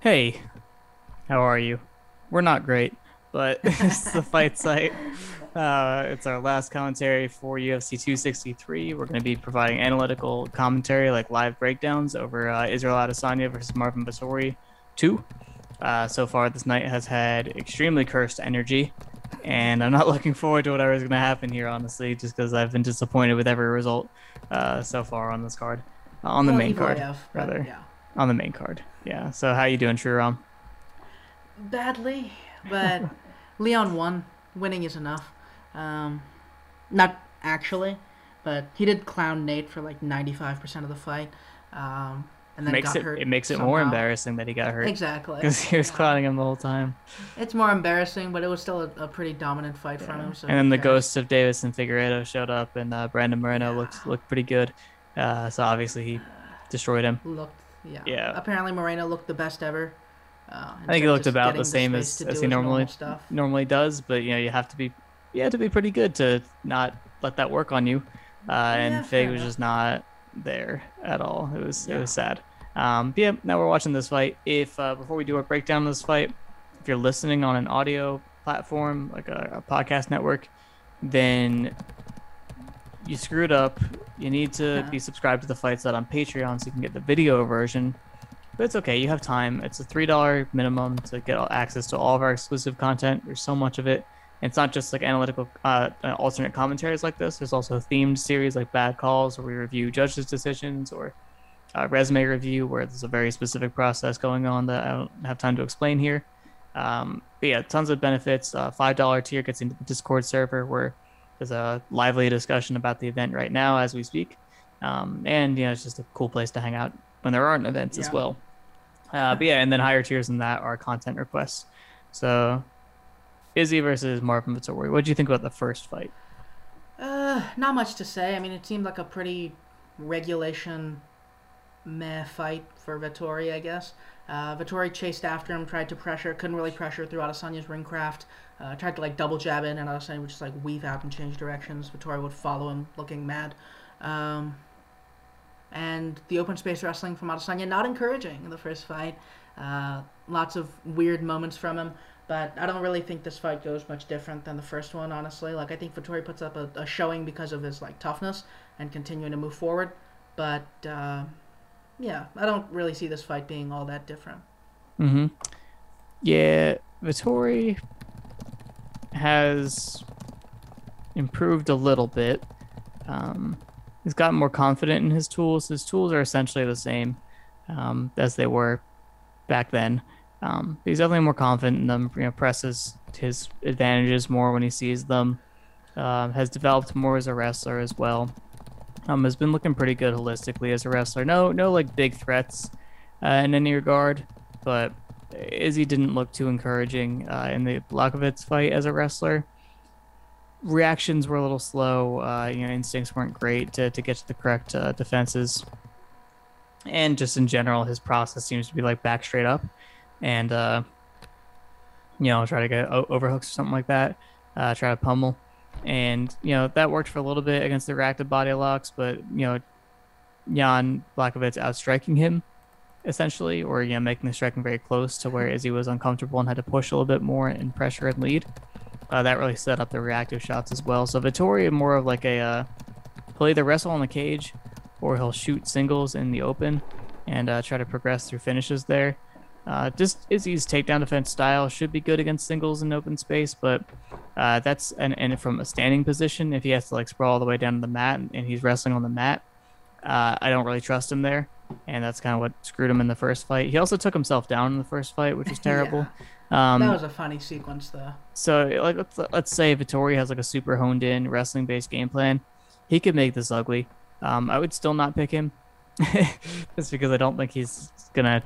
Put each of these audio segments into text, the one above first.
Hey, how are you? We're not great, but it's the fight site. Uh, it's our last commentary for UFC 263. We're going to be providing analytical commentary, like live breakdowns over uh, Israel Adesanya versus Marvin Vettori 2. Uh, so far, this night has had extremely cursed energy, and I'm not looking forward to whatever is going to happen here, honestly, just because I've been disappointed with every result uh, so far on this card, uh, on the Well, main card, but rather, Yeah. on the main card. Yeah. So how you doing, Sriram? Badly, but Leon won. Winning is enough. Um, not actually, but he did clown Nate for like 95% of the fight. Um, and then makes got it hurt it makes it more embarrassing that he got hurt Exactly. because he was Yeah. clowning him the whole time. It's more embarrassing, but it was still a, a pretty dominant fight from him. So and then the ghosts of Davis and Figueiredo showed up, and uh, Brandon Moreno looked looked pretty good. Uh, so obviously he destroyed him. looked. Yeah. Yeah. Apparently Moreno looked the best ever. Uh, I think he looked about the same space as, as he his normal normally stuff. normally does, but you know you have to be you have to be pretty good to not let that work on you. Uh, and Yeah, Fig fair was just not there at all. It was it was sad. Um, but yeah, now we're watching this fight. If uh, before we do our breakdown of this fight, if you're listening on an audio platform like a, a podcast network, then you screwed up. You need to be subscribed to the fight site on Patreon so you can get the video version. But it's okay. You have time. It's a three dollar minimum to get access to all of our exclusive content. There's so much of it. It's not just like analytical, uh, uh, alternate commentaries like this. There's also themed series like Bad Calls, where we review judges' decisions, or uh, resume review, where there's a very specific process going on that I don't have time to explain here. Um, but yeah, tons of benefits. Uh, Five dollar tier gets into the Discord server where there's a lively discussion about the event right now as we speak, um, and you know it's just a cool place to hang out when there aren't events as well. Uh, but yeah, and then higher tiers than that are content requests. So, Izzy versus Marvin Vettori. What do you think about the first fight? Uh, not much to say. I mean, it seemed like a pretty regulation meh fight for Vettori, I guess. Uh, Vettori chased after him, tried to pressure, couldn't really pressure through Adesanya's ring craft. Uh, tried to like double jab in, and Adesanya would just like weave out and change directions. Vettori would follow him, looking mad. Um, and the open space wrestling from Adesanya not encouraging in the first fight. Uh, lots of weird moments from him. But I don't really think this fight goes much different than the first one, honestly. Like I think Vettori puts up a, a showing because of his like toughness and continuing to move forward. But uh, yeah, I don't really see this fight being all that different. Mm-hmm. Yeah, Vettori has improved a little bit. Um, he's gotten more confident in his tools. His tools are essentially the same um, as they were back then. Um, he's definitely more confident in them. You know, presses his advantages more when he sees them. Um, has developed more as a wrestler as well. Um, has been looking pretty good holistically as a wrestler. No, no like big threats uh, in any regard, but Izzy didn't look too encouraging uh, in the Blachowicz fight as a wrestler. Reactions were a little slow. Uh, you know, instincts weren't great to, to get to the correct uh, defenses, and just in general, his process seems to be like back straight up, and uh, you know, try to get overhooks or something like that. Uh, try to pummel, and you know that worked for a little bit against the reactive body locks, but you know, Jan Blachowicz outstriking him essentially, or you know, making the striking very close to where Izzy was uncomfortable and had to push a little bit more and pressure and lead. Uh, that really set up the reactive shots as well. So Vettori more of like a uh, he'll either wrestle in the cage or he'll shoot singles in the open and uh, try to progress through finishes there. Uh, just Izzy's takedown defense style should be good against singles in open space, but uh, that's and, and from a standing position, if he has to like sprawl all the way down to the mat and, and he's wrestling on the mat, uh, I don't really trust him there, and that's kind of what screwed him in the first fight. He also took himself down in the first fight, which was terrible. Um, that was a funny sequence, though. so like let's let's say Vettori has like a super honed in wrestling based game plan, he could make this ugly. Um, I would still not pick him, just because I don't think he's gonna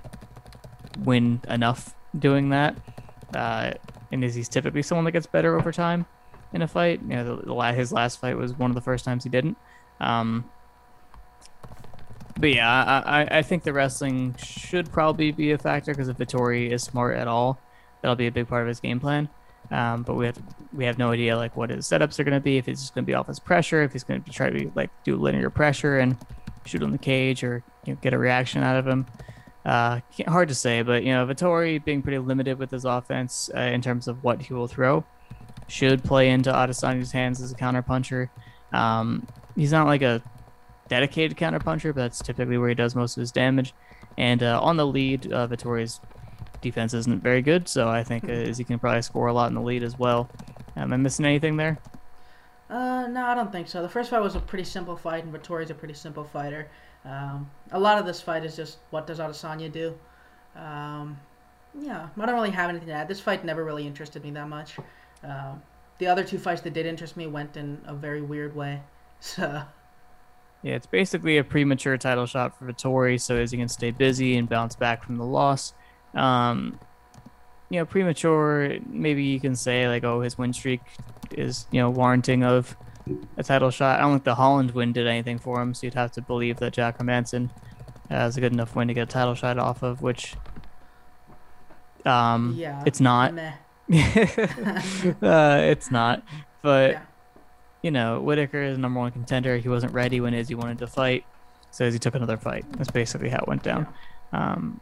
win enough doing that. Uh, and is he's typically someone that gets better over time in a fight. You know, the, the his last fight was one of the first times he didn't. Um, but yeah, I, I, think the wrestling should probably be a factor because if Vettori is smart at all, that'll be a big part of his game plan. Um, but we have we have no idea like what his setups are going to be. If it's just going to be off his pressure, if he's going to try to like do linear pressure and shoot on the cage or you know, get a reaction out of him. Uh, hard to say, but you know, Vettori being pretty limited with his offense uh, in terms of what he will throw should play into Adesanya's hands as a counterpuncher. Um, he's not like a dedicated counterpuncher, but that's typically where he does most of his damage. And uh, on the lead, uh, Vettori's defense isn't very good, so I think uh, Izzy can probably score a lot in the lead as well. Am I missing anything there? Uh, no, I don't think so. The first fight was a pretty simple fight, and Vettori's a pretty simple fighter. Um, a lot of this fight is just what does Adesanya do? Um, yeah, I don't really have anything to add. This fight never really interested me that much. Um, the other two fights that did interest me went in a very weird way. So, Yeah, it's basically a premature title shot for Vettori, so Izzy can stay busy and bounce back from the loss. Um, you know, premature. Maybe you can say like, oh, his win streak is you know warranting of a title shot. I don't think the Holland win did anything for him, so you'd have to believe that Jack Hermansson has a good enough win to get a title shot off of, which um, yeah. it's not. Uh, it's not. But Yeah. you know, Whittaker is number one contender. He wasn't ready when Izzy wanted to fight, so Izzy took another fight. That's basically how it went down. Um,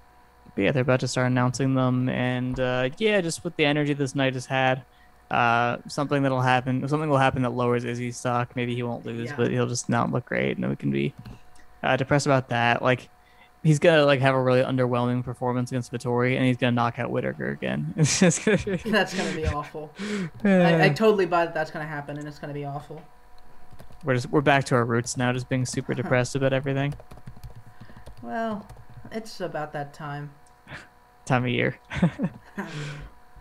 but yeah, they're about to start announcing them, and uh, yeah, just with the energy this night has had, uh, something that'll happen. Something will happen that lowers Izzy's stock. Maybe he won't lose, Yeah. but he'll just not look great, and then we can be uh, depressed about that. Like. He's gonna like have a really underwhelming performance against Vettori, and he's gonna knock out Whittaker again. Gonna be, That's gonna be awful. I, I totally buy that that's gonna happen, and it's gonna be awful. we're just we're back to our roots now, just being super depressed about everything. Well, it's about that time. Time of year.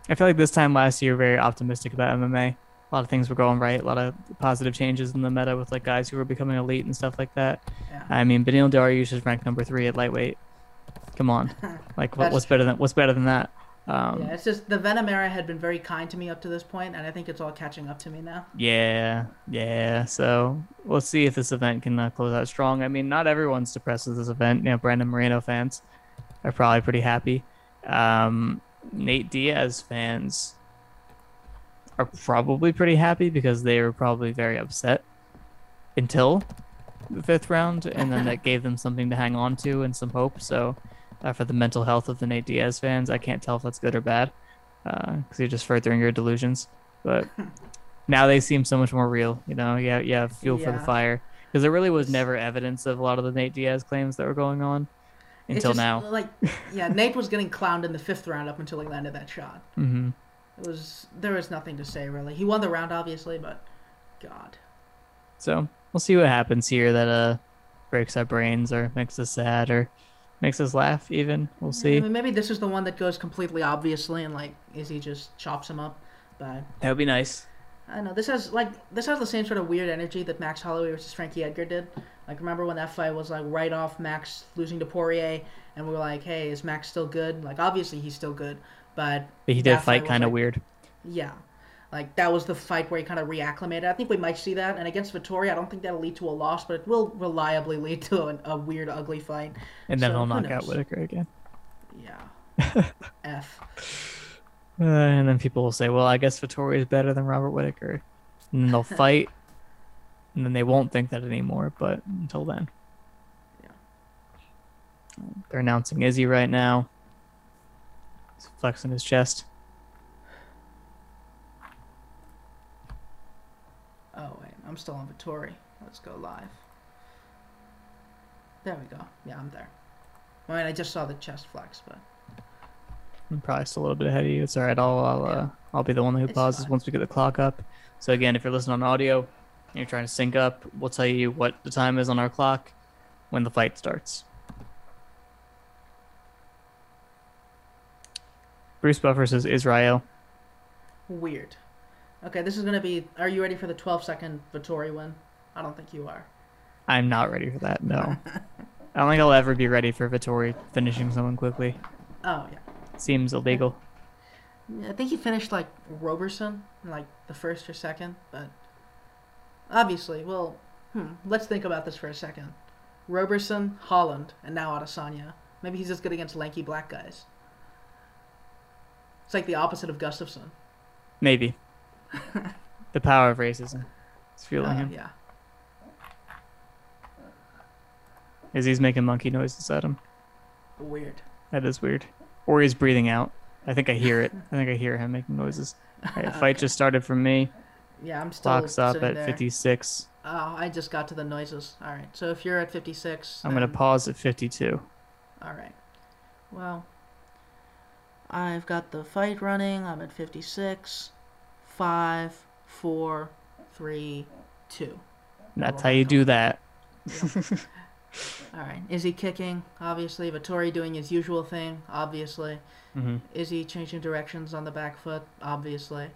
I feel like this time last year, very optimistic about MMA. A lot of things were going right. A lot of positive changes in the meta with like guys who were becoming elite and stuff like that. Yeah. I mean, Beneil Dariush is ranked number three at lightweight. Come on, like what, what's better than what's better than that? Um, yeah, it's just the Venom era had been very kind to me up to this point, and I think it's all catching up to me now. Yeah, yeah. So we'll see if this event can uh, close out strong. I mean, not everyone's depressed with this event. You know, Brandon Moreno fans are probably pretty happy. Um, Nate Diaz fans are probably pretty happy because they were probably very upset until the fifth round, and then that gave them something to hang on to and some hope. So, uh, for the mental health of the Nate Diaz fans, I can't tell if that's good or bad because you're just furthering your delusions. But now they seem so much more real. You know, yeah, yeah, fuel for the fire. Because there really was never evidence of a lot of the Nate Diaz claims that were going on until just, now. Like, yeah, Nate was getting clowned in the fifth round up until he landed that shot. hmm It was there was nothing to say really. He won the round obviously, but God. So we'll see what happens here. That uh breaks our brains or makes us sad or makes us laugh. Even we'll I see. mean, maybe this is the one that goes completely obviously and like Izzy just chops him up. But That would be nice. I don't know. This has like this has the same sort of weird energy that Max Holloway versus Frankie Edgar did. Like remember when that fight was like right off Max losing to Poirier, and we were like, hey, is Max still good? Like obviously he's still good, but But he did fight kind of like- weird. Yeah. Like that was the fight where he kind of reacclimated. I think we might see that. And against Vettori, I don't think that'll lead to a loss, but it will reliably lead to an, a weird, ugly fight. And then so he'll knock out? Whittaker again. Yeah. F. Uh, and then people will say, well, I guess Vettori is better than Robert Whittaker. And they'll fight. And then they won't think that anymore. But until then. Yeah. They're announcing Izzy right now. He's flexing his chest. Oh wait, I'm still on Vettori. Let's go live. There we go. Yeah, I'm there. I mean, I just saw the chest flex, but I'm probably still a little bit ahead of you. It's all right. I'll I'll, uh, I'll be the one who It's pauses fine. once we get the clock up. So again, if you're listening on audio you're trying to sync up, we'll tell you what the time is on our clock when the fight starts. Bruce Buffer says Israel. weird. Okay, this is gonna be. Are you ready for the 12 second Vettori win? I don't think you are. I'm not ready for that. No, I don't think I'll ever be ready for Vettori finishing someone quickly. Oh yeah. Seems illegal. I think he finished like Roberson, like the first or second, but obviously, well, hmm, let's think about this for a second. Roberson, Holland, and now Adesanya. Maybe he's just good against lanky black guys. It's like the opposite of Gustafsson. Maybe. the power of racism. It's fueling Uh, him. yeah. Is he's making monkey noises at him. Weird. That is weird. Or he's breathing out. I think I hear it. I think I hear him making noises. Right, fight just started for me. Yeah, I'm still Clock's up at there. 56. Oh, I just got to the noises. All right. So if you're at 56, I'm gonna pause at 52. All right. Well, I've got the fight running. I'm at 56. Five, four, three, two. And that's how you do that. All right. Is he kicking? Obviously. Vettori doing his usual thing. Obviously. hmm Is he changing directions on the back foot? Obviously.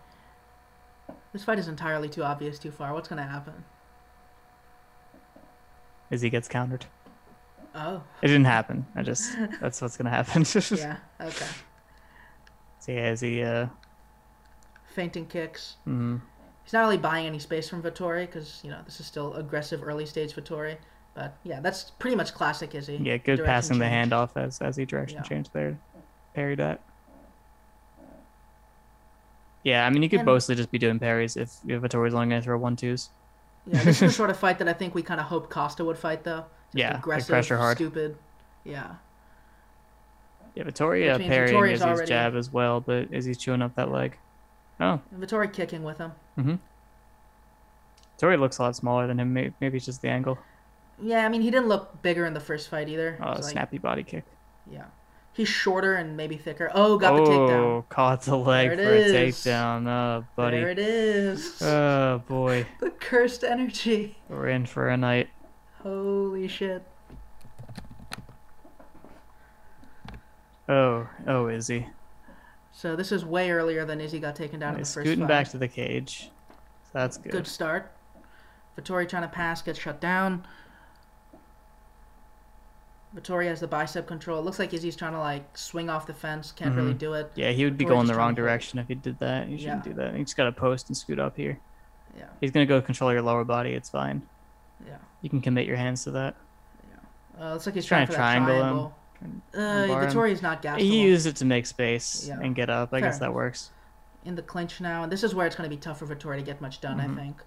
This fight is entirely too obvious too far. What's gonna happen? As he gets countered. Oh, It didn't happen. I just that's what's gonna happen. yeah. Okay. So yeah, is he uh Feinting kicks. Mm-hmm. He's not really buying any space from Vettori because you know this is still aggressive early stage Vettori. But yeah, that's pretty much classic Izzy. Yeah, good passing the change. handoff as as he direction Yeah. changed there. Parry that. Yeah, I mean you could And- mostly just be doing parries if if Vettori's only gonna throw one twos. Yeah, this is the sort of fight that I think we kind of hoped Costa would fight though. Just Yeah, aggressive, pressure hard. stupid. Yeah, Yeah, Vettori Which means parrying Izzy's already- jab as well, but Izzy's chewing up that leg. Oh, and Vettori kicking with him. mm-hmm. Vettori looks a lot smaller than him. Maybe, maybe it's just the angle. Yeah, I mean he didn't look bigger in the first fight either. Oh, It's like- snappy body kick. Yeah, he's shorter and maybe thicker. Oh, got the takedown. Oh, caught the leg There for it a is. takedown. Oh, buddy. There it is. Oh boy, the cursed energy. we're in for a night. Holy shit. Oh, oh, Izzy. So this is way earlier than Izzy got taken down in the first scooting fight. back to the cage. So that's good. Good start. Vettori trying to pass, gets shut down. Vettori has the bicep control. It Looks like Izzy's trying to like swing off the fence. Can't really Mhm. do it. Yeah, he would be Vettori's going the wrong direction if he did that. He shouldn't Yeah. do that. He's got to post and scoot up here. Yeah, He's gonna go control your lower body. It's fine. yeah. You can commit your hands to that. Uh, looks like he's Trying trying, to that triangle him. triangle. Uh. Vettori's not gassed He used it to make space Yeah. and get up. I Fair guess that works. in the clinch now, and this is where it's going to be tough for Vettori to get much done. Mhm. I think.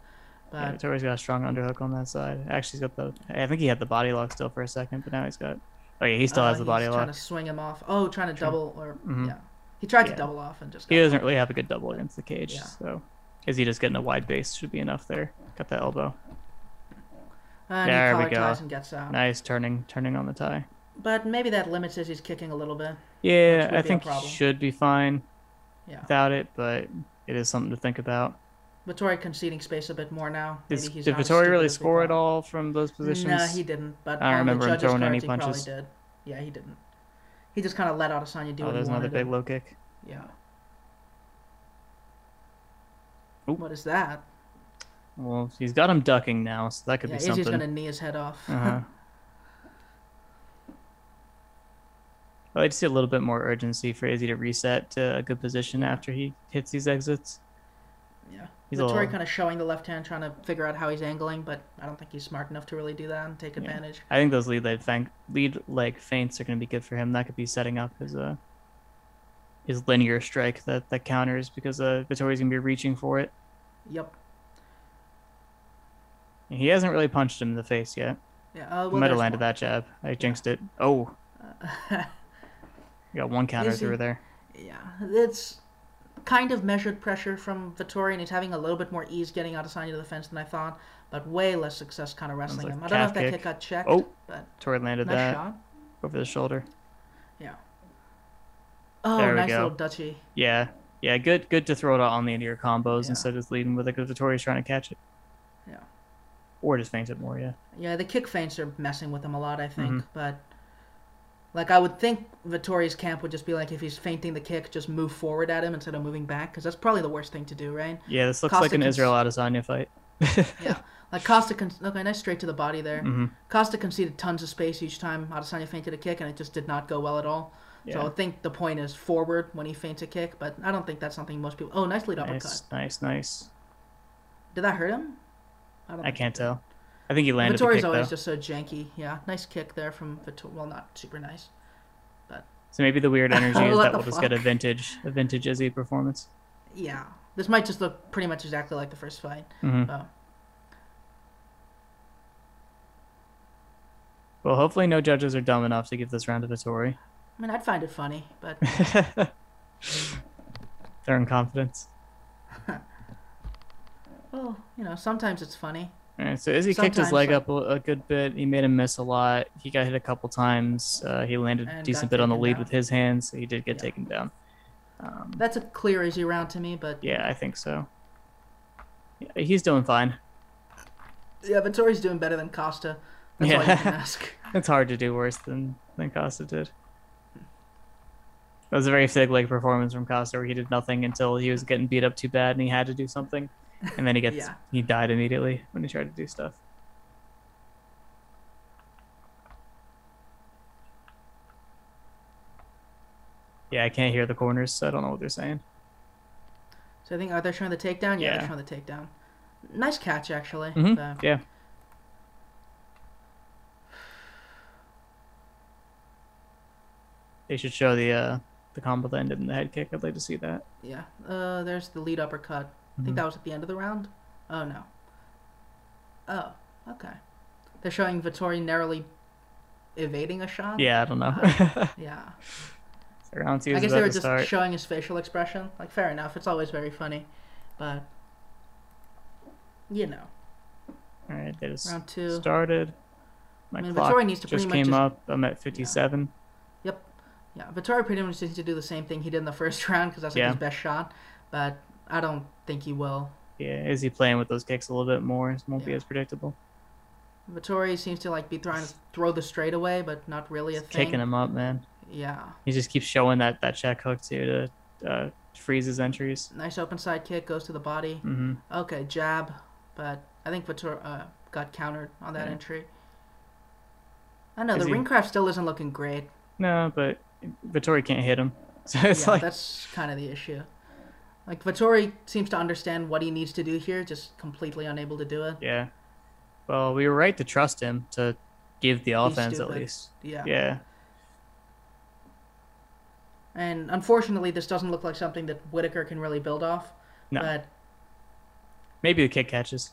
Yeah, Vettori's got a strong underhook on that side. Actually, he's got the. I think he had the body lock still for a second, but now he's got. Oh yeah, he still uh, has the body lock. trying to swing him off. Oh, trying to Trying- double or Mhm. yeah. He tried Yeah. to double off and just. He doesn't really have a good double against the cage, Yeah. so is he just getting a wide base should be enough there. Got that elbow. And There we go. and gets out. Nice turning, turning on the tie. But maybe that limits Izzy's kicking a little bit. Yeah, I think he should be fine Yeah. without it, but it is something to think about. Vettori conceding space a bit more now. Is, did Vettori really score at all from those positions? No, he didn't. But I don't on remember him throwing any he punches. probably did. Yeah, he didn't. He just kind of let Adesanya do oh, what there's he another big low kick. Yeah. Oop. What is that? Well, he's got him ducking now, so that could yeah, be something. gonna knee his head off. Uh-huh. I'd like to see a little bit more urgency for Izzy to reset to a good position after he hits these exits. yeah. He's Vettori kind of showing the left hand, trying to figure out how he's angling, but I don't think he's smart enough to really do that and take Yeah. advantage. I think those lead leg fan- lead leg feints are going to be good for him. That could be setting up his uh his linear strike that that counters because uh Vettori's going to be reaching for it. Yep. And he hasn't really punched him in the face yet. Yeah. Uh, He well, might have landed one. that jab. I jinxed it. Oh, Uh, got one counter through there. yeah, it's kind of measured pressure from Vettori, and he's having a little bit more ease getting out of Adesanya to the fence than I thought, but way less success kind of wrestling like him. I don't know if that kick. kick got checked, Oh. but Tori landed nice that shot. over the shoulder. Yeah. Oh, nice go. little duchy. Yeah, yeah, good, good to throw it out on the end of your combos Yeah. instead of just leading with it because Vettori's trying to catch it. Yeah. Or just feint it more. Yeah. Yeah, the kick feints are messing with him a lot, I think. Mhm. But like, I would think Vettori's camp would just be like, if he's feinting the kick, just move forward at him instead of moving back, because that's probably the worst thing to do, right? Yeah, this looks Costa like an cons- Israel Adesanya fight. Yeah. Like Costa, con- okay, nice straight to the body there. hmm Costa conceded tons of space each time Adesanya feinted a kick, and it just did not go well at all. So I think the point is forward when he feints a kick, but I don't think that's something most people. Oh, nice lead uppercut. Nice, nice, nice. Did that hurt him? don't I can't tell. I think he landed the Vettori's kick always though. just so janky. Yeah, nice kick there from Vettori. Well, not super nice. But so maybe the weird energy is that we'll just get a vintage, a vintage Izzy performance. Yeah, this might just look pretty much exactly like the first fight. hmm Oh. Well, hopefully no judges are dumb enough to give this round to Vettori. I mean, I'd find it funny, but They're in confidence. well, you know, sometimes it's funny. All right, so Izzy kicked his leg up a, a good bit. He made him miss a lot. He got hit a couple times. Uh, he landed a decent bit on the lead down. with his hands, so he did get Yeah. taken down. Um, That's a clear easy round to me, but yeah, I think so. Yeah, he's doing fine. yeah, Vettori's doing better than Costa. That's all you Yeah. can ask. It's hard to do worse than than Costa did. That was a very fig leg performance from Costa, where he did nothing until he was getting beat up too bad, and he had to do something, and then he gets Yeah. he died immediately when he tried to do stuff. Yeah, I can't hear the corners, so I don't know what they're saying. So I think are they showing the takedown? Yeah, Yeah. they're showing the takedown. Nice catch actually. hmm but- Yeah. They should show the uh the combo that ended in the head kick. I'd like to see that. Yeah. Uh, there's the lead uppercut. I think Mhm. that was at the end of the round. Oh no. Oh, okay. They're showing Vettori narrowly evading a shot. Yeah, I don't know. Yeah. Round two I guess they were just start. showing his facial expression. Like, fair enough. It's always very funny, but you know, All right, they just round two. started. My I mean, clock Vettori needs to just came just- up. I'm at 57. Yep. Yeah, Vettori pretty much needs to do the same thing he did in the first round because that's like Yeah. his best shot. But I don't think he will. Yeah, is he playing with those kicks a little bit more? It won't be as predictable. Vettori seems to like be trying to throw the straight away, but not really a Just thing. kicking him up, man. Yeah, He just keeps showing that that check hook too to uh, freeze his entries. nice open side kick goes to the body. hmm Okay, jab, but I think Vettori uh, got countered on that Yeah. entry. I know Is the he- ring craft still isn't looking great. No, but Vettori can't hit him, so it's yeah, like that's kind of the issue. Like Vettori seems to understand what he needs to do here, just completely unable to do it. yeah. Well, we were right to trust him to give the offense at least. Yeah. Yeah. And unfortunately, this doesn't look like something that Whittaker can really build off. No. But Maybe the kick catches.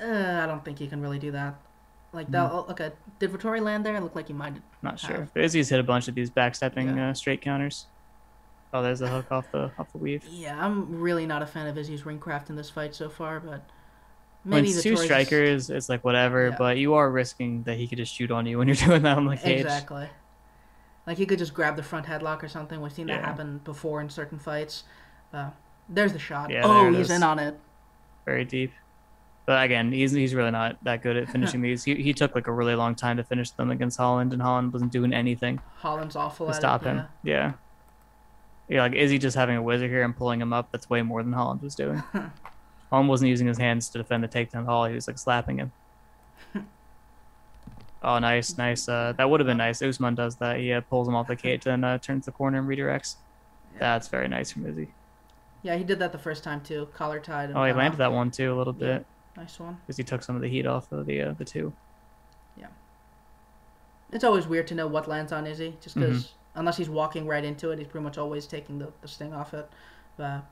uh, I don't think he can really do that. Like that. Oh, Okay, did Vettori land there? It looked like he might. Not sure. Have. Izzy's hit a bunch of these backstepping Yeah. uh, straight counters. Oh, there's a hook off the off the weave. Yeah, I'm really not a fan of Izzy's ring craft in this fight so far, but When maybe it's two just- strikers, it's like whatever, Yeah. but you are risking that he could just shoot on you when you're doing that on the cage. Exactly. Like he could just grab the front headlock or something. We've seen that happen before in certain fights. Uh, there's the shot. Yeah, oh, he's in on it. Very deep. But again, he's he's really not that good at finishing these. He, he took like a really long time to finish them against Holland, and Holland wasn't doing anything Holland's awful to at stop it. him. Yeah. Yeah, like is he just having a wizard here and pulling him up? That's way more than Holland was doing. Holland wasn't using his hands to defend the takedown at all. He was like slapping him. oh, nice, nice. Uh, that would have been nice. Usman does that. He uh, pulls him off the cage and uh, turns the corner and redirects. Yeah. That's very nice from Izzy. Yeah, he did that the first time too. Collar tied. Oh, he landed that one too a little Yeah. bit Nice one. because he took some of the heat off of the uh, the two. Yeah. It's always weird to know what lands on Izzy, just because Mm-hmm. Unless he's walking right into it, he's pretty much always taking the, the sting off it. But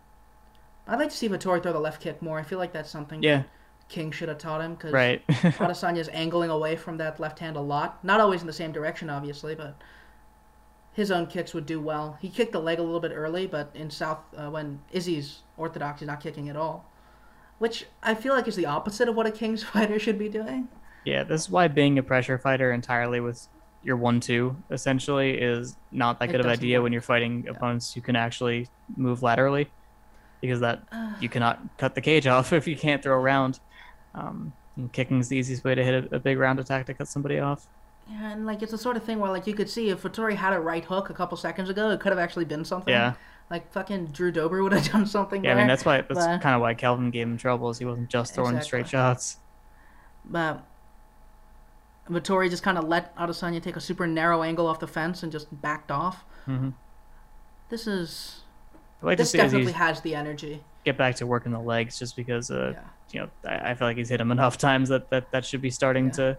I'd like to see Vettori throw the left kick more. I feel like that's something Yeah, King should have taught him because right. Adesanya's angling away from that left hand a lot. Not always in the same direction, obviously, but his own kicks would do well. He kicked the leg a little bit early, but in South, uh, when Izzy's orthodox, he's not kicking at all. Which I feel like is the opposite of what a King's fighter should be doing. yeah, this is why being a pressure fighter entirely with your one-two essentially is not that It good of an idea work. when you're fighting opponents who can actually move laterally, because that you cannot cut the cage off if you can't throw around. Um, and kicking's the easiest way to hit a, a big round attack to cut somebody off. Yeah, and like it's the sort of thing where like you could see if Vettori had a right hook a couple seconds ago, it could have actually been something. Yeah. Like fucking Drew Dober would have done something. Yeah, I mean that's why that's but- kind of why Kelvin gave him trouble is he wasn't just throwing straight shots. But Vettori just kind of let Adesanya take a super narrow angle off the fence and just backed off. hmm This is I'd like this definitely has the energy. get back to working the legs just because uh, Yeah. you know I, I feel like he's hit him enough times that that, that should be starting Yeah. to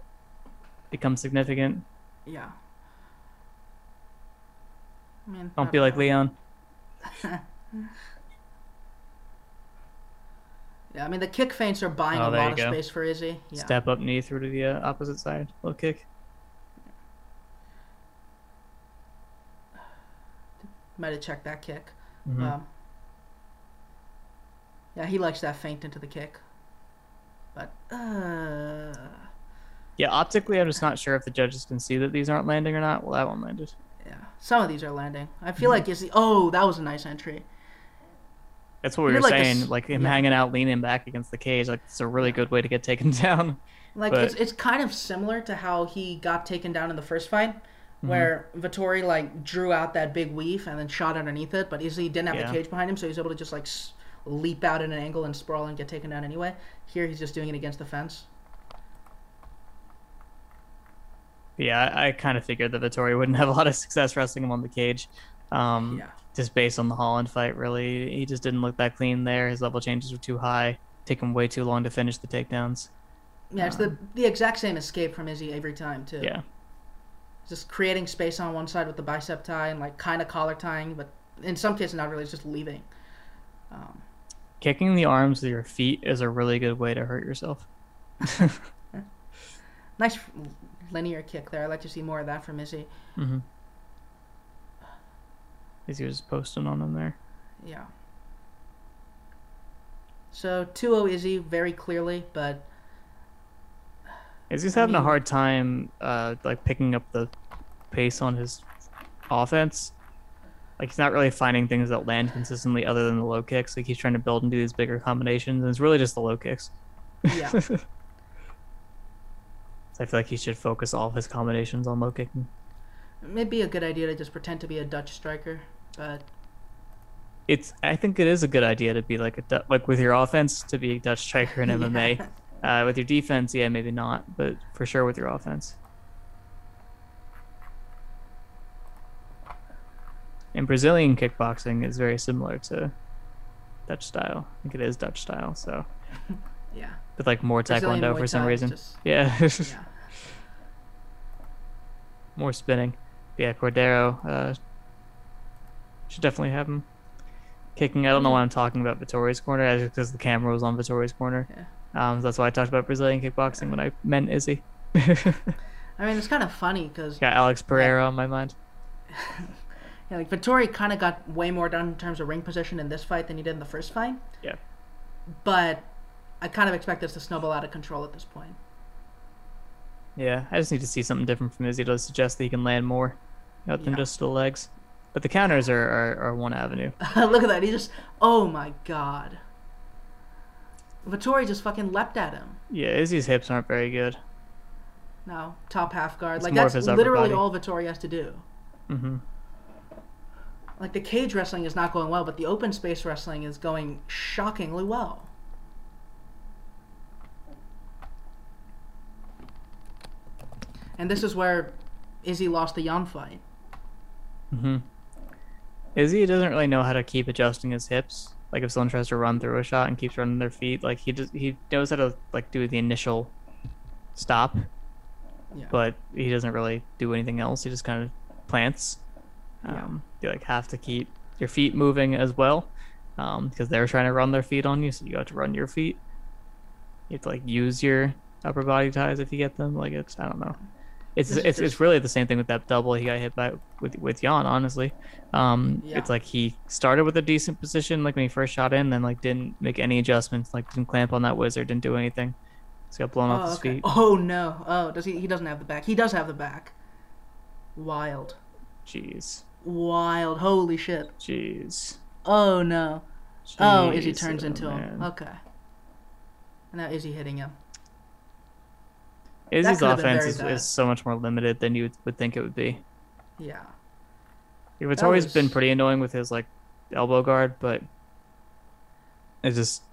become significant. Yeah. I mean, Don't be like. Leon. Yeah, I mean the kick feints are buying Oh, a lot of go. space for Izzy. Yeah. Step up knee through to the uh, opposite side. Low kick. Might have checked that kick. Mhm. Um, yeah, he likes that feint into the kick. But uh, yeah, optically, I'm just not sure if the judges can see that these aren't landing or not. Well, that one landed. yeah, some of these are landing. I Mm-hmm. feel like is the oh that was a nice entry. That's what we He were like saying. s- like him yeah. hanging out, leaning back against the cage. Like it's a really good way to get taken down. Like But- it's it's kind of similar to how he got taken down in the first fight, Mm-hmm. where Vettori like drew out that big weave and then shot underneath it, but he didn't have Yeah. the cage behind him, so he's able to just like leap out at an angle and sprawl and get taken down anyway. Here he's just doing it against the fence. Yeah, I, I kind of figured that Vettori wouldn't have a lot of success wrestling him on the cage. Um, Yeah. Just based on the Holland fight, really, he just didn't look that clean there. His level changes were too high. Take him way too long to finish the takedowns. Yeah, it's the the exact same escape from Izzy every time too. Um, Yeah, Just creating space on one side with the bicep tie and like kind of collar tying, but in some cases not really, it's just leaving. Um, kicking the arms with your feet is a really good way to hurt yourself. nice linear kick there. I'd like to see more of that from Izzy. Mm-hmm. As he was posting on him there. Yeah. So 2-0 Izzy very clearly, but Is he's I having a hard time, uh, like picking up the pace on his offense. Like he's not really finding things that land consistently, other than the low kicks. Like he's trying to build and do these bigger combinations, and it's really just the low kicks. yeah. So I feel like he should focus all of his combinations on low kicking. It'd be a good idea to just pretend to be a Dutch striker, but It's I think it is a good idea to be like a like with your offense to be a Dutch striker in MMA. Uh, with your defense, yeah, maybe not, but for sure with your offense. And Brazilian kickboxing is very similar to Dutch style. I think it is Dutch style, so yeah. with like more Brazilian taekwondo Muay for some reason. just- Yeah, yeah. more spinning. Yeah, Cordero uh, should definitely have him kicking. I don't know why I'm talking about Vittoria's corner, that's just because the camera was on Vittoria's corner. Yeah. Um, that's why I talked about Brazilian kickboxing when I meant Izzy. I mean, it's kind of funny because Got Alex Pereira on my mind. yeah, like Vettori kind of got way more done in terms of ring position in this fight than he did in the first fight. Yeah. But I kind of expect this to snowball out of control at this point. Yeah, I just need to see something different from Izzy to suggest that he can land more, other than just the legs. But the counters are, are, are one avenue. Look at that. He just. Oh my god. Vettori just fucking leapt at him. Yeah, Izzy's hips aren't very good. No, top half guard. It's like that's literally all Vettori has to do. Mm-hmm. Like the cage wrestling is not going well, but the open space wrestling is going shockingly well. And this is where Izzy lost the Jan fight. Mm hmm Izzy doesn't really know how to keep adjusting his hips. Like if someone tries to run through a shot and keeps running their feet, like he just he knows how to like do the initial stop, Yeah. but he doesn't really do anything else. He just kind of plants. Yeah. Um, you like have to keep your feet moving as well, um, because they're trying to run their feet on you, so you have to run your feet. You have to like use your upper body ties if you get them. Like it's I don't know. It's it's, it's really the same thing with that double he got hit by with with Jan. Honestly, um, Yeah. it's like he started with a decent position like when he first shot in, then like didn't make any adjustments, like didn't clamp on that wizard, didn't do anything. He's got blown off Oh, his okay. feet. Oh no. Oh, does he? He doesn't have the back. He does have the back. Wild. Jeez, Wild. Holy shit. jeez. Oh no. Oh, Izzy Jeez, turns oh, into him. Okay. And now Izzy hitting him. Izzy's offense is, is so much more limited than you would, think it would be. Yeah. Vettori's been was- pretty annoying with his like elbow guard, but it just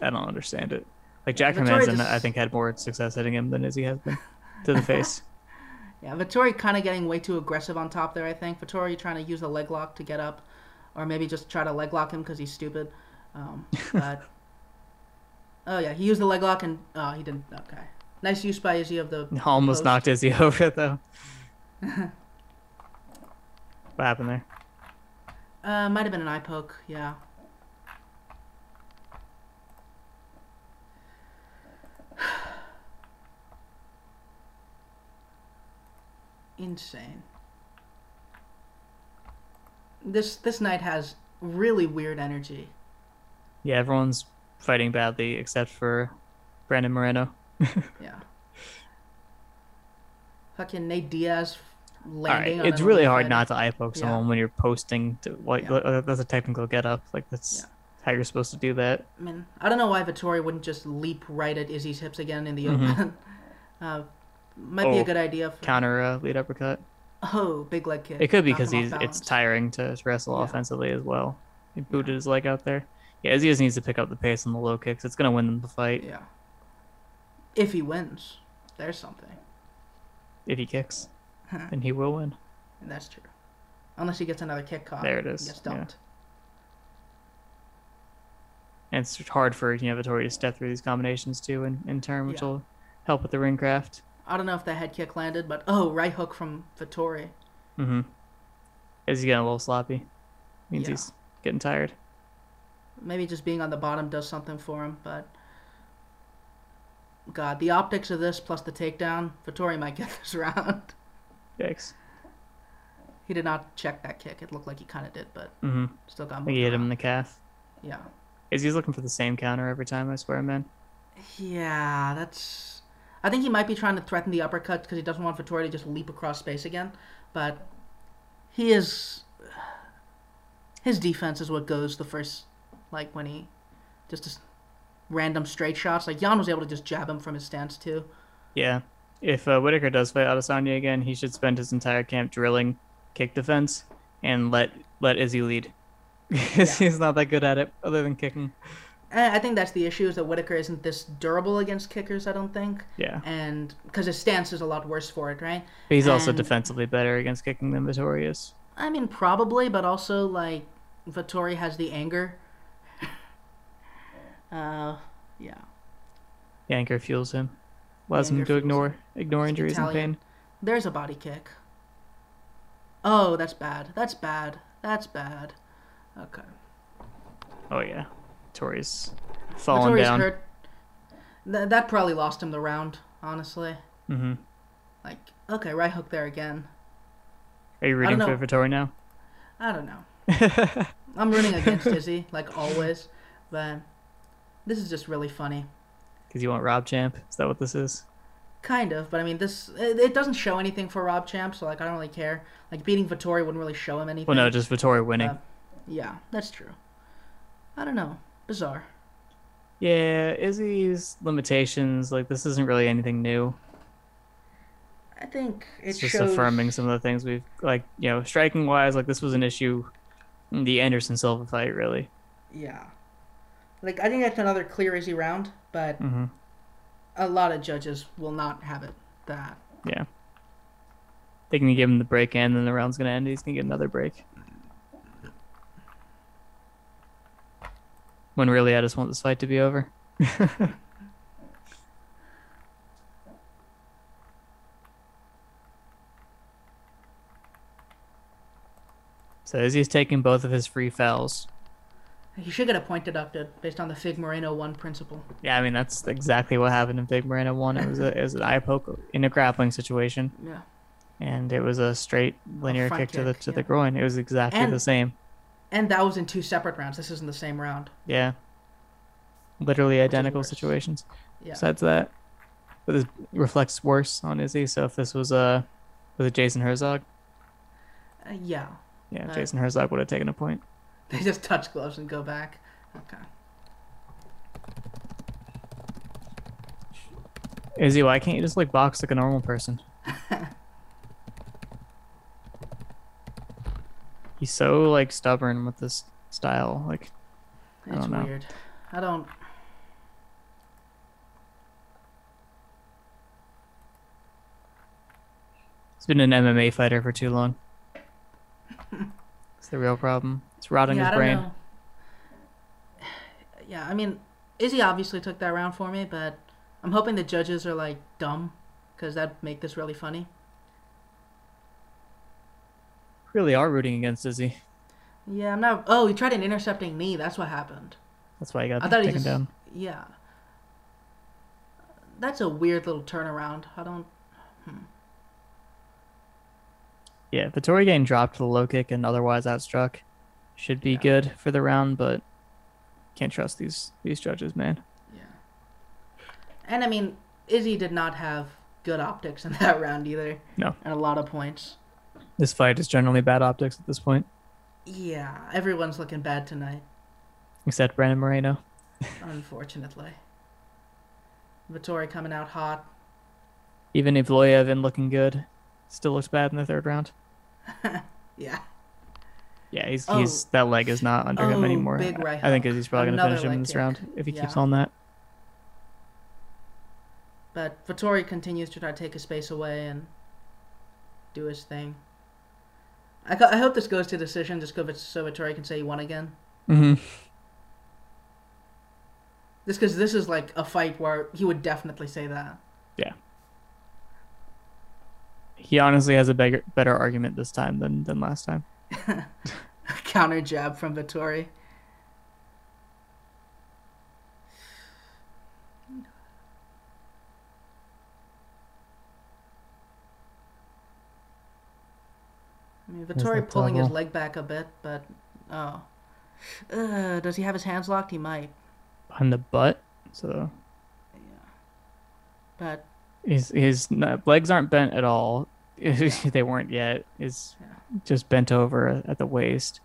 I don't understand it. Like Jack Hermansson, just- I think had more success hitting him than Izzy has been to the face. Yeah, Vettori kind of getting way too aggressive on top there, I think. Vettori trying to use a leg lock to get up, or maybe just try to leg lock him because he's stupid. Um, but oh yeah, he used the leg lock and oh he didn't. Okay, nice use by Izzy of the. Almost post. knocked Izzy over though. what happened there? Uh, might have been an eye poke. Yeah. Insane. This this night has really weird energy. Yeah, everyone's fighting badly except for Brandon Moreno. Yeah. Fucking Nate Diaz landing. right, on it's really hard fighter. not to eye poke Yeah. someone when you're posting. To what Yeah. uh, that's a technical get up. Like that's Yeah. how you're supposed to do that. I mean, I don't know why Vettori wouldn't just leap right at Izzy's hips again in the Mhm. open. uh, might be Oh, a good idea. For, Counter uh, lead uppercut. oh, big leg kick. It could be because he's it's tiring to wrestle offensively as well. He booted his leg out there. Yeah, Izzy just needs to pick up the pace on the low kicks. It's gonna win them the fight Yeah. If he wins, there's something. if he kicks, Huh. then he will win. And that's true. Unless he gets another kick caught. There it is. Gets yeah. And it's hard for you know Vettori to step through these combinations too in, in turn, which Yeah. will help with the ring craft. I don't know if that head kick landed, but oh, right hook from Vettori. Mm-hmm. Is he getting a little sloppy? Means Yeah. he's getting tired. Maybe just being on the bottom does something for him, but God, the optics of this plus the takedown, Vettori might get this round. Yikes. He did not check that kick. It looked like he kind of did, but Mm-hmm. still got he hit him in the calf. Yeah. Is he's looking for the same counter every time? I swear, man. Yeah, that's. I think he might be trying to threaten the uppercut because he doesn't want Vettori to just leap across space again. But he is. His defense is what goes the first, like when he just just random straight shots. Like Jan was able to just jab him from his stance too. Yeah. If uh, Whittaker does fight Adesanya again, he should spend his entire camp drilling kick defense and let let Izzy lead. Because Yeah. he's not that good at it other than kicking. And I think that's the issue is that Whittaker isn't this durable against kickers. I don't think, Yeah. and because his stance is a lot worse for it, right? But he's also defensively better against kicking than Vettori is. I mean, probably, but also like Vettori has the anger. Uh, yeah. The anchor fuels him. Allows him to ignore ignore It's injuries Italian. and pain. There's a body kick. Oh, that's bad. That's bad. That's bad. Okay. Oh yeah. Tori's falling Vettori's down. hurt. Th- that probably lost him the round, honestly. Mm-hmm. Like, okay, right hook there again. Are you rooting for. Vettori now? I don't know. I'm rooting against Izzy, like always, but this is just really funny. Because you want Rob Champ? Is that what this is? Kind of, but I mean, this it, it doesn't show anything for Rob Champ, so like I don't really care. Like beating Vettori wouldn't really show him anything. Well, no, just Vettori winning. Uh, Yeah, that's true. I don't know. Bizarre. yeah, Izzy's limitations. Like this isn't really anything new. I think it It's just shows. affirming some of the things we've like. You know, striking wise, like this was an issue. in The Anderson Silva fight, really. Yeah. Like I think that's another clear easy round, but hmm a lot of judges will not have it that. Yeah. They can give him the break, and then the round's gonna end. He's gonna get another break. When really, I just want this fight to be over. so Izzy's taking both of his free fouls. He should get a point deducted based on the Fig Moreno one principle. Yeah, I mean that's exactly what happened in Fig Moreno one. It was a, it was an eye poke in a grappling situation, Yeah. and it was a straight linear front kick, to the to the groin. It was exactly And- the same. And that was in two separate rounds. This isn't the same round. Yeah. Literally identical situations. Yeah. Besides that, but this reflects worse on Izzy. So if this was uh was it Jason Herzog? Uh, yeah. Yeah, Uh, Jason Herzog would have taken a point. They just touch gloves and go back. Okay. Izzy, why can't you just like box like a normal person? He's so like stubborn with this style. Like I It's don't know. weird. I don't. he's been an MMA fighter for too long. It's the real problem. It's rotting yeah, his brain. know. Yeah, I mean, Izzy obviously took that round for me, but I'm hoping the judges are like dumb, because that'd make this really funny. Really are rooting against Izzy. Yeah, I'm not. Oh, he tried an intercepting knee. That's what happened. That's why he got I thought he taken just. down. Yeah. That's a weird little turnaround. I don't. Hmm. Yeah, Vettori getting dropped to the low kick and otherwise outstruck should be Yeah. good for the round, but can't trust these these judges, man. Yeah. And I mean, Izzy did not have good optics in that round either. No. And a lot of points. This fight is generally bad optics at this point, Yeah, everyone's looking bad tonight, except Brandon Moreno. unfortunately. Vettori coming out hot. Even Evloev looking good, still looks bad in the third round. Yeah. Yeah, he's Oh. he's that leg is not under him Oh, anymore. big I- right I think he's probably gonna finish him in this kick. round if he keeps on that. But Vettori continues to try to take his space away and do his thing. I, I hope this goes to decision just so Vettori can say he won again. hmm Just because this is like a fight where he would definitely say that. Yeah. He honestly has a better better argument this time than than last time. Counter jab from Vettori. I mean, Vettori pulling his leg back a bit, but oh, uh, does he have his hands locked? He might, On the butt, so Yeah. but his his legs aren't bent at all. they weren't yet. Is Yeah. just bent over at the waist.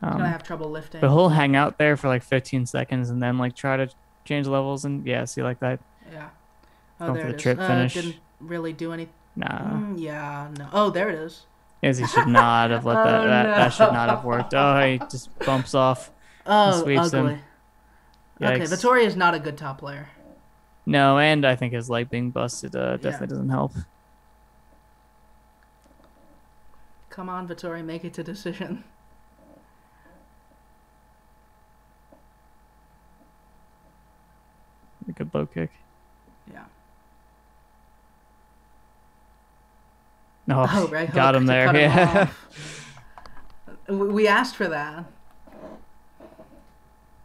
he's gonna Um, have trouble lifting. but he'll hang out there for like 15 seconds and then like try to change levels and yeah, see like that. Yeah. Oh, Going there for it the is. trip Uh, finish. didn't really do anything. Nah, Mm, yeah, no. Oh, there it is. as he should not have let that. Oh, that, that should not have worked. Oh, he just bumps off. Oh, sweeps him. ugly. Okay, Yikes. Vettori is not a good top player. No, and I think his leg being busted uh, definitely doesn't help. Come on, Vettori, make it a decision. A good low kick. Yeah. No, Oh, right. got him there. cut him yeah. We asked for that.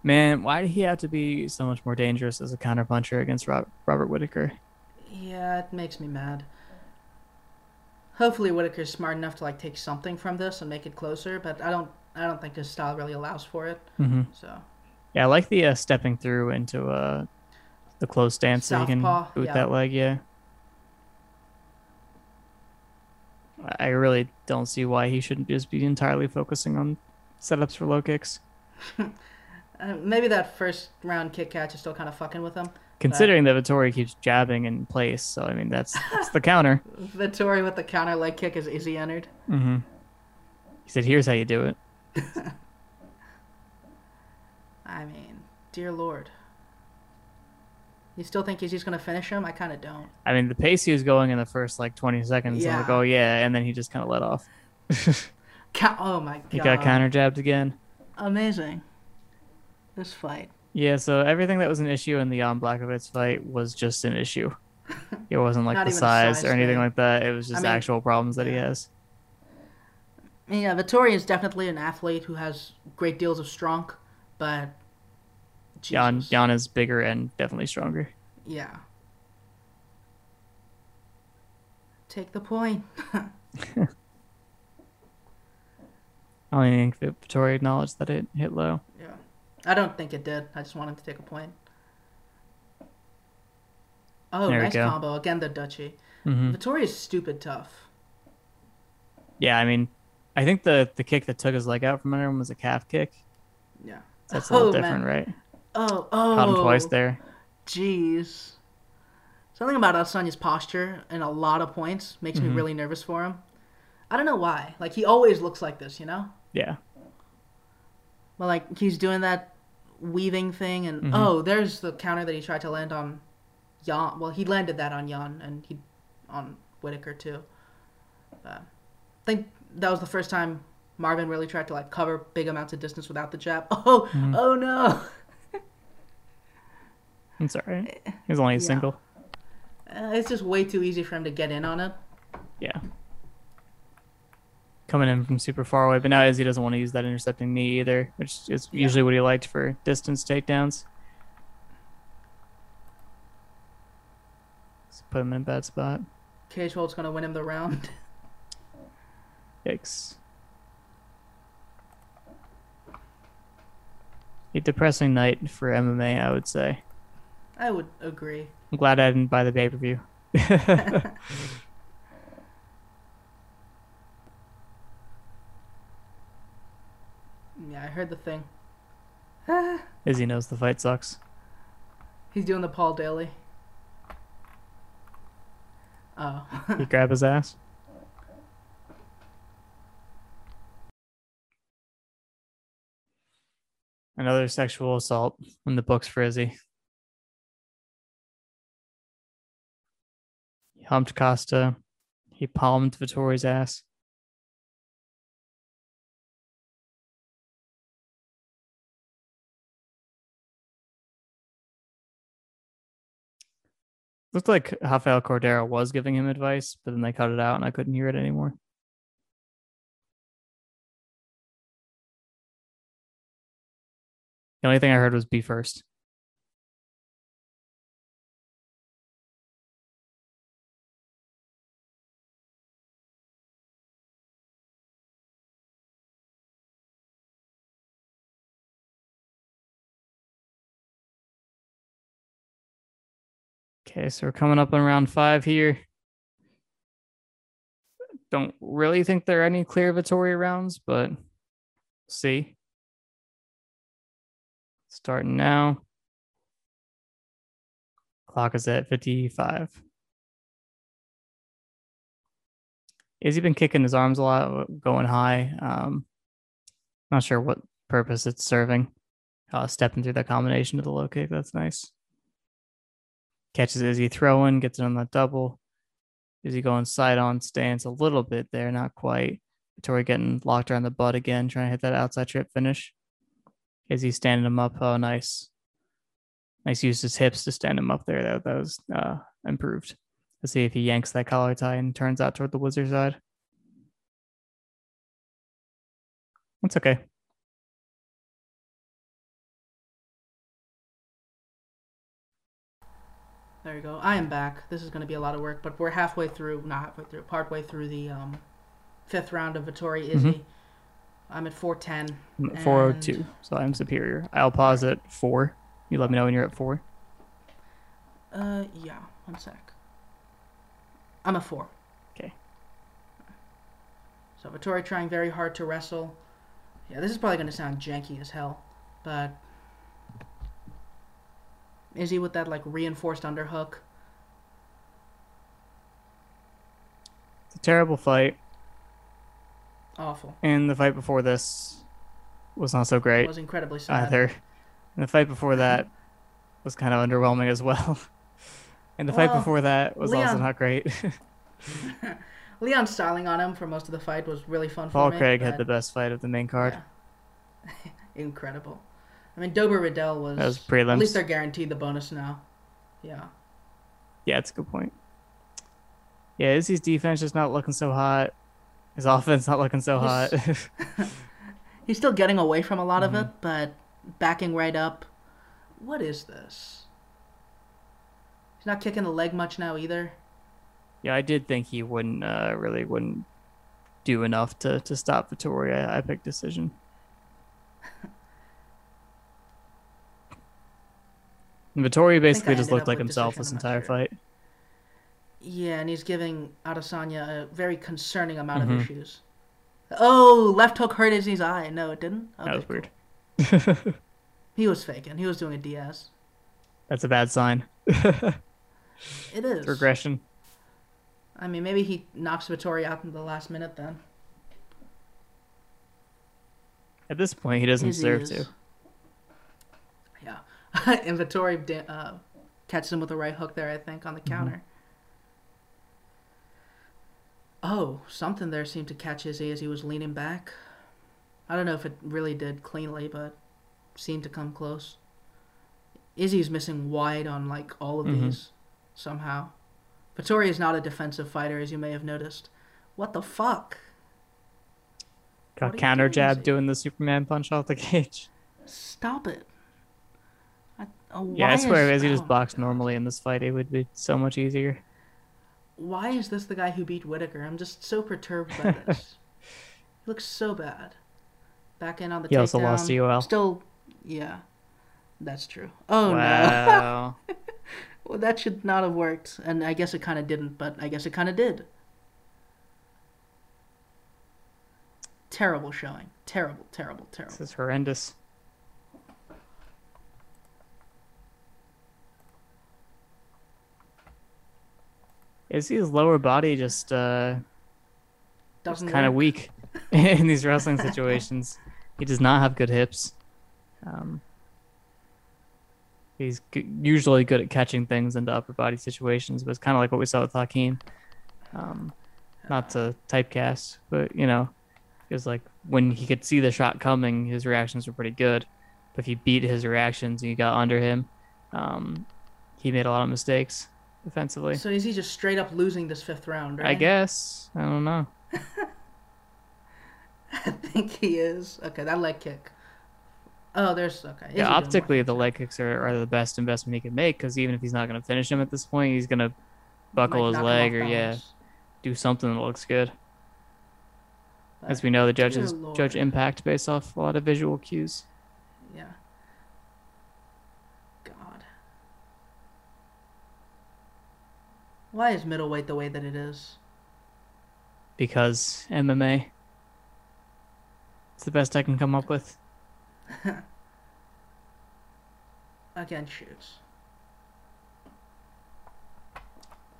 Man, why did he have to be so much more dangerous as a counterpuncher against Rob- Robert Whittaker? Yeah, it makes me mad. Hopefully Whittaker's smart enough to like take something from this and make it closer, but I don't I don't think his style really allows for it. Mm-hmm. So Yeah, I like the uh, stepping through into uh, the close stance so you can boot yeah. that leg. Yeah. I really don't see why he shouldn't just be entirely focusing on setups for low kicks. uh, maybe that first round kick catch is still kind of fucking with him. Considering that Vettori keeps jabbing in place, so I mean that's that's the counter. Vettori with the counter leg kick is Izzy entered. Mm-hmm. He said, "Here's how you do it." I mean, dear lord. You still think he's just gonna finish him? I kind of don't. I mean, the pace he was going in the first like 20 seconds, I'm like, oh yeah, and then he just kind of let off. Oh my god. He got counter jabbed again. Amazing. This fight. Yeah, so everything that was an issue in the Jan Blachowicz fight was just an issue. It wasn't like the size, size or anything thing. like that. It was just mean, actual problems that he has. Yeah, Vettori is definitely an athlete who has great deals of strong, but Jan Jesus. Jan is bigger and definitely stronger. Yeah. Take the point. I even think Vettori acknowledged that it hit low. I don't think it did. I just wanted to take a point. Oh, There nice combo. Again, the Dutchie. hmm Vettori is stupid tough. Yeah, I mean, I think the the kick that took his leg out from under him was a calf kick. Yeah. That's a little Oh, man. different, right? Oh, oh. Caught him twice there. Jeez. Something about Asanya's posture and a lot of points makes me Mhm. really nervous for him. I don't know why. Like he always looks like this, you know? Yeah. But like he's doing that weaving thing and Mhm. oh, there's the counter that he tried to land on Jan. Well, he landed that on Jan and he on Whittaker too. Uh, I think that was the first time Marvin really tried to like cover big amounts of distance without the jab. Oh, Mhm. oh no. I'm sorry. He's only a Yeah. single. Uh, it's just way too easy for him to get in on it. Yeah. Coming in from super far away, but now Izzy doesn't want to use that intercepting knee either, which is Yeah. usually what he liked for distance takedowns. Put him in a bad spot. Cage hold's gonna win him the round. Yikes. A depressing night for MMA, I would say. I would agree. I'm glad I didn't buy the pay per view. Yeah, I heard the thing. Izzy knows the fight sucks. He's doing the Paul Daley. Oh. He grab his ass. Another sexual assault in the books for Izzy. He humped Costa. He palmed Vettori's ass. Looked like Rafael Cordeiro was giving him advice, but then they cut it out and I couldn't hear it anymore. The only thing I heard was be first. Okay, so we're coming up on round five here. Don't really think there are any clear Vittoria rounds, but see. Starting now. Clock is at 55. Has he been kicking his arms a lot, going high? Um, not sure what purpose it's serving. Uh, stepping through that combination to the low kick. That's nice. Catches Izzy throwing, gets it on that double. Izzy going side on stance a little bit there, not quite. Vittoria getting locked around the butt again, trying to hit that outside trip finish. Izzy standing him up. Oh, nice. Nice use his hips to stand him up there. That, that was uh, improved. Let's see if he yanks that collar tie and turns out toward the wizard side. That's okay. There you go. I am back. This is going to be a lot of work, but we're halfway through, not halfway through, partway through the um, fifth round of Vettori Izzy. Mhm. I'm at 410. I'm at 402, so I'm superior. I'll pause at four. You let me know when you're at four. Uh, yeah, one sec. I'm a four. Okay. So Vettori trying very hard to wrestle. Yeah, this is probably going to sound janky as hell, but Izzy with that like reinforced underhook. It's a terrible fight, Awful. and the fight before this was not so great It was incredibly sad. either. And the fight before that was kind of underwhelming as well. And the fight before that was also not great. Leon styling on him for most of the fight was really fun Paul for me. Paul Craig had the best fight of the main card. yeah. Incredible. I mean, Dober Riddell was. That was At least they're guaranteed the bonus now. Yeah. Yeah, it's a good point. Yeah, Izzy's defense just not looking so hot. His offense not looking so hot. He's- He's still getting away from a lot Mm-hmm. of it, but backing right up. What is this? He's not kicking the leg much now either. yeah, I did think he wouldn't uh, really wouldn't do enough to to stop Vittoria. I picked decision. And Vittoria basically just looked like himself this entire sure. fight. Yeah, and he's giving Adesanya a very concerning amount Mhm. of issues. Oh, left hook hurt Izzy's eye. No, it didn't. That was cool. weird. He was faking. He was doing a Diaz. That's a bad sign. It is. Regression. I mean, maybe he knocks Vettori out in the last minute then. At this point, he doesn't deserve to. And Vettori uh, catches him with a right hook there, I think, on the Mm-hmm. counter. Oh, something there seemed to catch Izzy as he was leaning back. I don't know if it really did cleanly, but seemed to come close. Izzy's missing wide on like all of Mhm. these somehow. Vettori is not a defensive fighter, as you may have noticed. What the fuck? Got counter doing, jab Izzy? doing the Superman punch off the cage. Stop it. Yeah, I swear, is- if he just boxed normally in this fight, it would be so much easier. Why is this the guy who beat Whittaker? I'm just so perturbed by this. He looks so bad. Back in on the He also lost takedown. to UL. Still, yeah, that's true. Oh no. Well, that should not have worked, and I guess it kind of didn't, but I guess it kind of did. Terrible showing. Terrible, terrible, terrible. this is horrendous. Is his lower body just uh Doesn't kind of weak in these wrestling situations? He does not have good hips. Um, he's g- usually good at catching things into upper body situations, but it's kind of like what we saw with Hakeem. Um, not to typecast, but you know, it was like when he could see the shot coming, his reactions were pretty good. But if you beat his reactions and you got under him, um, he made a lot of mistakes defensively. So is he just straight up losing this fifth round? Right? I guess. I don't know. I think he is. Okay, that leg kick. Oh, there's okay. Is Yeah, optically, the leg kicks are, are the best investment he can make because even if he's not going to finish him at this point, he's going to buckle his leg or, yeah, do something that looks good. As we know, the judges judge impact based off a lot of visual cues. Yeah. God. Why is middleweight the way that it is? because MMA. It's the best I can come up with. Again, shoots.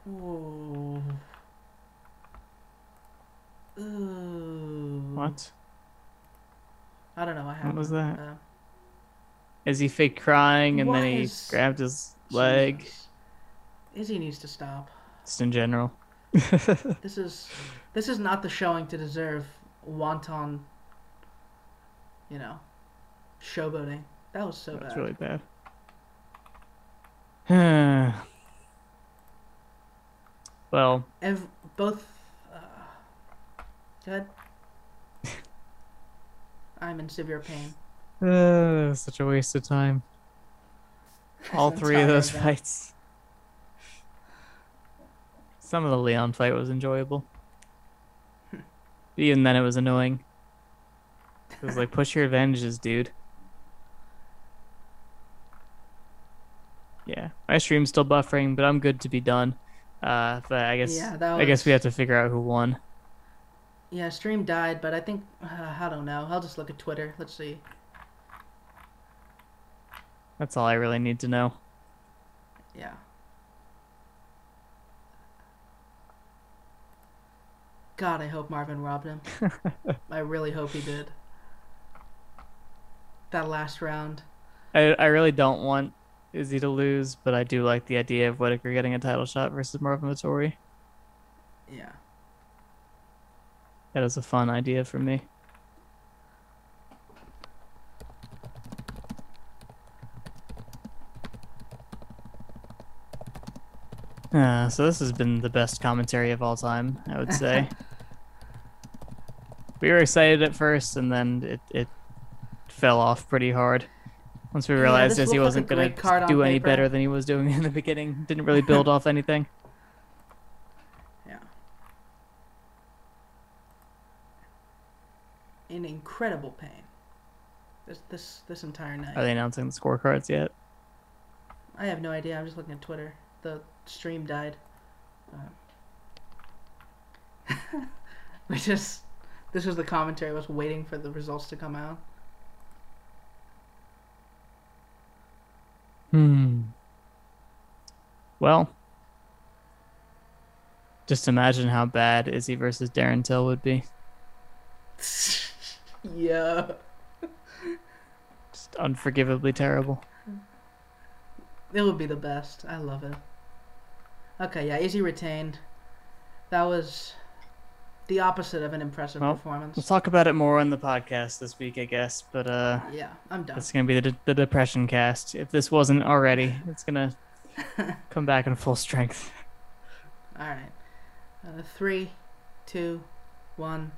Ooh. Ooh. What? I don't know what happened. was that? Uh, Is he fake crying and then he is- grabbed his leg? Jesus. Izzy needs to stop. Just in general. This is this is not the showing to deserve wanton. You know, showboating. That was so That's bad. really bad. well, Ev- both. Uh, good. I'm in severe pain. uh, such a waste of time. All three of those event. fights. Some of the Leon fight was enjoyable. Even then, it was annoying. It was like, push your advantages, dude. Yeah, my stream's still buffering, but I'm good to be done. Uh, but I guess Yeah, that I guess we have to figure out who won. Yeah, stream died, but I think uh, I don't know. I'll just look at Twitter. Let's see. That's all I really need to know. Yeah. God, I hope Marvin robbed him. I really hope he did. That last round. I I really don't want Izzy to lose, but I do like the idea of Whittaker getting a title shot versus Marvin Vettori. Yeah. That is a fun idea for me. Uh, so this has been the best commentary of all time, I would say. we were excited at first, and then it, it fell off pretty hard. Once we realized this Izzy looked like wasn't gonna great card do any paper. better than he was doing in the beginning, didn't really build off anything. Yeah. In incredible pain. This this this entire night. Are they announcing the scorecards yet? I have no idea. I'm just looking at Twitter. The stream died. Uh, we just. This was the commentary. I was waiting for the results to come out. Hmm. Well, just imagine how bad Izzy versus Darren Till would be. yeah. Just unforgivably terrible. It would be the best. I love it. Okay, yeah, Izzy retained. That was the opposite of an impressive Well, performance. We'll talk about it more on the podcast this week, I guess. But uh, Yeah, I'm done. it's gonna be the the depression cast. If this wasn't already, it's gonna come back in full strength. All right. Uh, three, two, one.